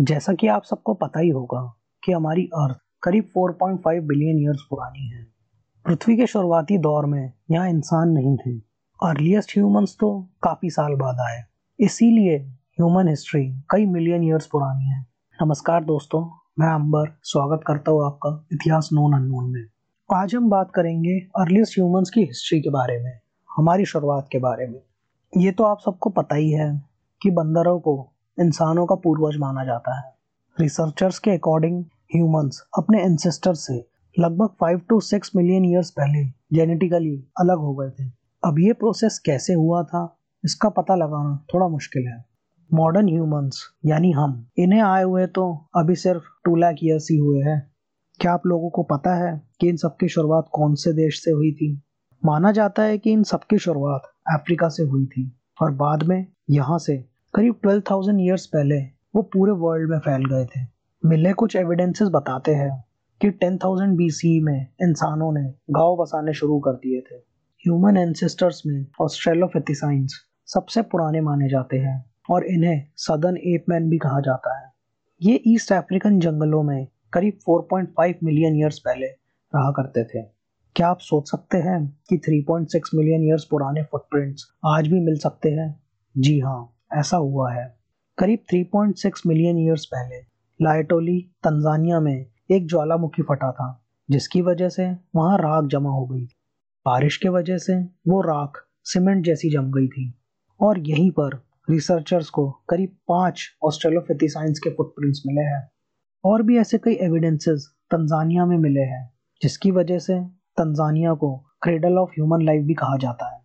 जैसा कि आप सबको पता ही होगा कि हमारी अर्थ करीब 4.5 बिलियन ईयर्स पुरानी है। पृथ्वी के शुरुआती दौर में यहाँ इंसान नहीं थे। अर्लीस्ट ह्यूमंस तो काफ़ी साल बाद आए। इसीलिए ह्यूमन हिस्ट्री कई मिलियन ईयर्स पुरानी है। नमस्कार दोस्तों, मैं अंबर स्वागत करता हूँ आपका इतिहास नोन अननोन में। आज हम बात करेंगे अर्लीस्ट ह्यूमंस की हिस्ट्री के बारे में, हमारी शुरुआत के बारे में। ये तो आप सबको पता ही है कि बंदरों को इंसानों का पूर्वज माना जाता है। रिसर्चर्स के अकॉर्डिंग ह्यूमंस अपने एंसेस्टर से लगभग five to six million years पहले जेनेटिकली अलग हो गए थे। अब ये प्रोसेस कैसे हुआ था, इसका पता लगाना थोड़ा मुश्किल है। मॉडर्न ह्यूमंस यानी हम, इन्हें आए हुए तो अभी सिर्फ़ टू लाख ईयर्स ही हुए हैं। क्या आप लोगों को पता है कि इन सबकी शुरुआत कौन से देश से हुई थी? माना जाता है कि इन सबकी शुरुआत अफ्रीका से हुई थी और बाद में यहाँ से करीब 12,000 ईयर्स पहले वो पूरे वर्ल्ड में फैल गए थे। मिले कुछ एविडेंसेस बताते हैं कि 10,000 बीसी में इंसानों ने गाँव बसाने शुरू कर दिए थे। ह्यूमन एंसेस्टर्स में ऑस्ट्रेलोफेथिसाइंस सबसे पुराने माने जाते हैं और इन्हें सदर्न एपमैन भी कहा जाता है। ये ईस्ट अफ्रीकन जंगलों में करीब 4.5 मिलियन ईयर्स पहले रहा करते थे। क्या आप सोच सकते हैं कि 3.6 मिलियन ईयर्स पुराने फुटप्रिंट्स आज भी मिल सकते हैं? जी हाँ। ऐसा हुआ है। करीब 3.6 मिलियन ईयर्स पहले लाइटोली तंजानिया में एक ज्वालामुखी फटा था, जिसकी वजह से वहाँ राख जमा हो गई बारिश के वजह से वो राख सीमेंट जैसी जम गई थी और यहीं पर रिसर्चर्स को करीब पाँच ऑस्ट्रेलोफेथिसाइंस के फुटप्रिंट्स मिले हैं और भी ऐसे कई एविडेंसेस तंजानिया में मिले हैं, जिसकी वजह से तंजानिया को क्रेडल ऑफ़ ह्यूमन लाइफ भी कहा जाता है।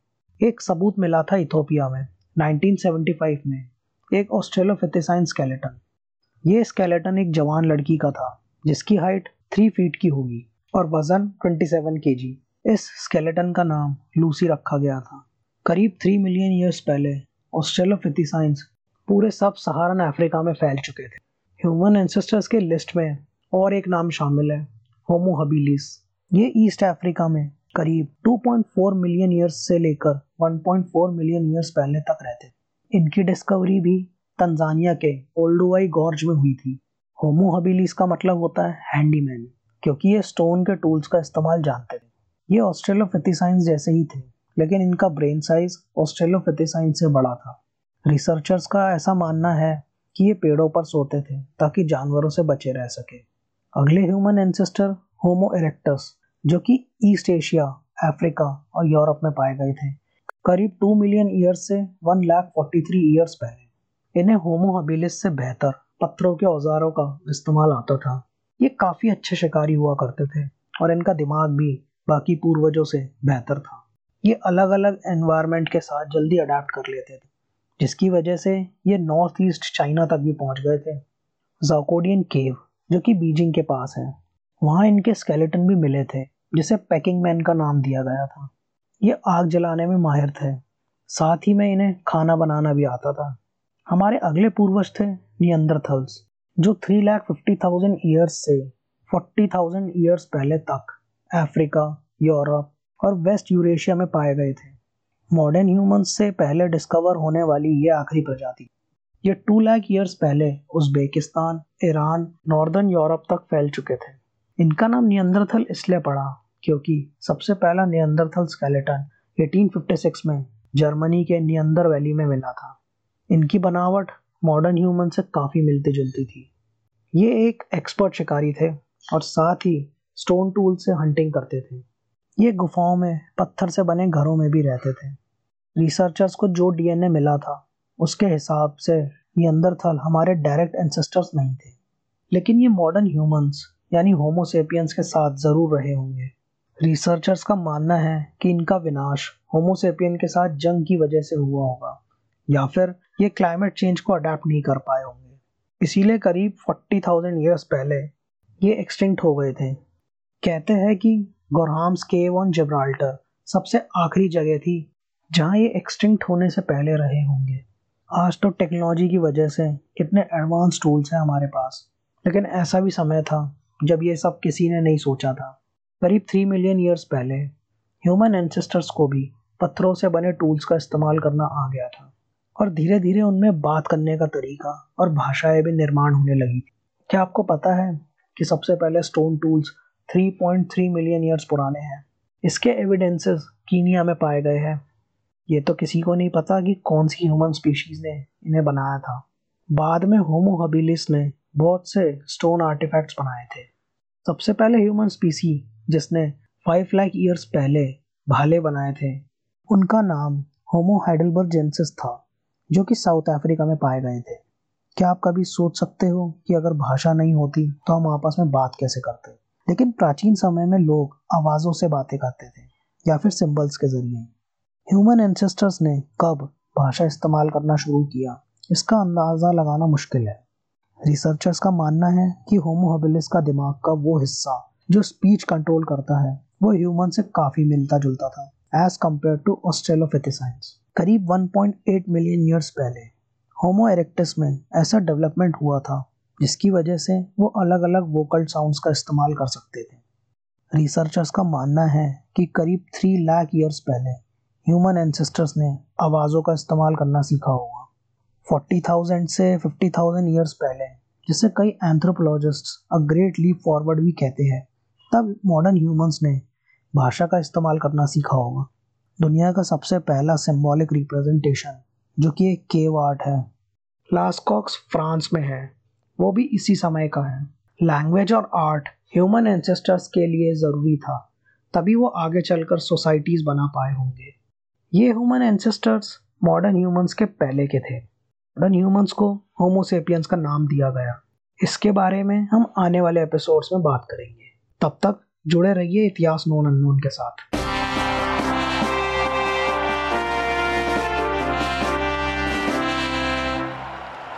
एक सबूत मिला था इथोपिया में 1975 में एक ऑस्ट्रेलोफेथिसाइन स्केलेटन। ये स्केलेटन एक जवान लड़की का था, जिसकी हाइट थ्री फीट की होगी और वज़न 27 केजी। इस स्केलेटन का नाम लूसी रखा गया था। करीब थ्री मिलियन ईयर्स पहले ऑस्ट्रेलोफेथिसाइंस पूरे सब सहारन अफ्रीका में फैल चुके थे। ह्यूमन एंसेस्टर्स के लिस्ट में और एक नाम शामिल है, होमो हबीलिस। ये ईस्ट अफ्रीका में करीब 2.4 मिलियन ईयर्स से लेकर 1.4 मिलियन ईयर्स पहले तक रहते इनकी डिस्कवरी भी तंजानिया के ओल्डुवाई गॉर्ज में हुई थी। होमो हबीलिस का मतलब होता है हैंडीमैन क्योंकि ये स्टोन के टूल्स का इस्तेमाल जानते थे। ये ऑस्ट्रेलोफेथिसाइंस जैसे ही थे, लेकिन इनका ब्रेन साइज़ ऑस्ट्रेलोफेथिसाइंस से बड़ा था। रिसर्चर्स का ऐसा मानना है कि ये पेड़ों पर सोते थे, ताकि जानवरों से बचे रह सके। अगले ह्यूमन एंसेस्टर होमो इरेक्टस जो कि ईस्ट एशिया अफ्रीका और यूरोप में पाए गए थे। करीब टू मिलियन ईयर्स से one lakh forty three years पहले, इन्हें होमो हबीलिस से बेहतर पत्थरों के औजारों का इस्तेमाल आता था। ये काफ़ी अच्छे शिकारी हुआ करते थे और इनका दिमाग भी बाकी पूर्वजों से बेहतर था। ये अलग अलग एनवायरनमेंट के साथ जल्दी अडाप्ट कर लेते थे, जिसकी वजह से ये नॉर्थ ईस्ट चाइना तक भी पहुँच गए थे। जाकोडियन केव जो कि बीजिंग के पास है, वहाँ इनके स्केलेटन भी मिले थे। जिसे पैकिंग मैन का नाम दिया गया था। ये आग जलाने में माहिर थे। साथ ही में इन्हें खाना बनाना भी आता था। हमारे अगले पूर्वज थे नियंदरथल्स, जो three lakh fifty thousand years से फोर्टी थाउज़ेंड ईयर्स पहले तक अफ्रीका, यूरोप और वेस्ट यूरेशिया में पाए गए थे। मॉडर्न ह्यूमंस से पहले डिस्कवर होने वाली ये आखिरी प्रजाति। ये टू लाख ईयर्स पहले उज्बेकिस्तान, ईरान, नॉर्दर्न यूरोप तक फैल चुके थे। इनका नाम नियंदरथल इसलिए पड़ा क्योंकि सबसे पहला नियंदरथल स्केलेटन 1856 में जर्मनी के नियंदर वैली में मिला था। इनकी बनावट मॉडर्न ह्यूमन से काफ़ी मिलती जुलती थी। ये एक एक्सपर्ट शिकारी थे और साथ ही स्टोन टूल से हंटिंग करते थे। ये गुफाओं में, पत्थर से बने घरों में भी रहते थे। रिसर्चर्स को जो डीएनए मिला था, उसके हिसाब से नियंदरथल हमारे डायरेक्ट एंसेस्टर्स नहीं थे। लेकिन ये मॉडर्न ह्यूमंस यानी होमोसेपियंस के साथ ज़रूर रहे होंगे। रिसर्चर्स का मानना है कि इनका विनाश होमोसेपियन के साथ जंग की वजह से हुआ होगा, या फिर ये क्लाइमेट चेंज को अडेप्ट नहीं कर पाए होंगे। इसीलिए करीब फोर्टी थाउज़ेंड ईयर्स पहले ये एक्सटिंक्ट हो गए थे। कहते हैं कि गोरहाम्स केव ऑन जब्राल्टर सबसे आखिरी जगह थी जहाँ ये एक्सटिंक्ट होने से पहले रहे होंगे। आज तो टेक्नोलॉजी की वजह से कितने एडवांस टूल्स हैं हमारे पास, लेकिन ऐसा भी समय था जब ये सब किसी ने नहीं सोचा था। करीब थ्री मिलियन ईयर्स पहले ह्यूमन एंसेस्टर्स को भी पत्थरों से बने टूल्स का इस्तेमाल करना आ गया था। और धीरे धीरे उनमें बात करने का तरीका और भाषाएँ भी निर्माण होने लगी। क्या आपको पता है कि सबसे पहले स्टोन टूल्स 3.3 मिलियन ईयर्स पुराने हैं? इसके एविडेंसेस कीनिया में पाए गए हैं। ये तो किसी को नहीं पता कि कौन सी ह्यूमन स्पीशीज ने इन्हें बनाया था। बाद में होमो हबिलिस ने बहुत से स्टोन आर्टिफैक्ट्स बनाए थे। सबसे पहले ह्यूमन स्पीसी जिसने फाइव लाख ईयर्स पहले भाले बनाए थे। उनका नाम होमो हाइडलबर्ग जेंसिस था, जो कि साउथ अफ्रीका में पाए गए थे। क्या आप कभी सोच सकते हो कि अगर भाषा नहीं होती तो हम आपस में बात कैसे करते? लेकिन प्राचीन समय में लोग आवाज़ों से बातें करते थे, या फिर सिंबल्स के ज़रिए। ह्यूमन एंसेस्टर्स ने कब भाषा इस्तेमाल करना शुरू किया, इसका अंदाज़ा लगाना मुश्किल है। रिसर्चर्स का मानना है कि होमोहबिलिस का दिमाग का वो हिस्सा जो स्पीच कंट्रोल करता है, वो ह्यूमन से काफ़ी मिलता जुलता था एज कंपेयर टू ऑस्ट्रेलोफिथिसाइंस करीब 1.8 मिलियन ईयर्स पहले होमो एरेक्टस में ऐसा डेवलपमेंट हुआ था, जिसकी वजह से वो अलग अलग वोकल साउंड्स का इस्तेमाल कर सकते थे। रिसर्चर्स का मानना है कि करीब थ्री लाख ईयर्स पहले ह्यूमन एंसेस्टर्स ने आवाज़ों का इस्तेमाल करना सीखा होगा। फोर्टी थाउज़ेंड से फिफ्टी थाउज़ेंड ईयर्स पहले, जिसे कई anthropologist a great leap forward भी कहते हैं तब मॉडर्न ह्यूमंस ने भाषा का इस्तेमाल करना सीखा होगा। दुनिया का सबसे पहला सिंबॉलिक रिप्रेजेंटेशन जो कि एक केव आर्ट है लास्कॉक्स फ्रांस में है। वो भी इसी समय का है। लैंग्वेज और आर्ट ह्यूमन एंसेस्टर्स के लिए ज़रूरी था, तभी वो आगे चलकर सोसाइटीज़ बना पाए होंगे। ये ह्यूमन एंसेस्टर्स मॉडर्न ह्यूमंस के पहले के थे। मॉडर्न ह्यूमंस को होमोसेपियंस का नाम दिया गया। इसके बारे में हम आने वाले एपिसोड्स में बात करेंगे। तब तक जुड़े रहिए इतिहास नोन अननोन के साथ।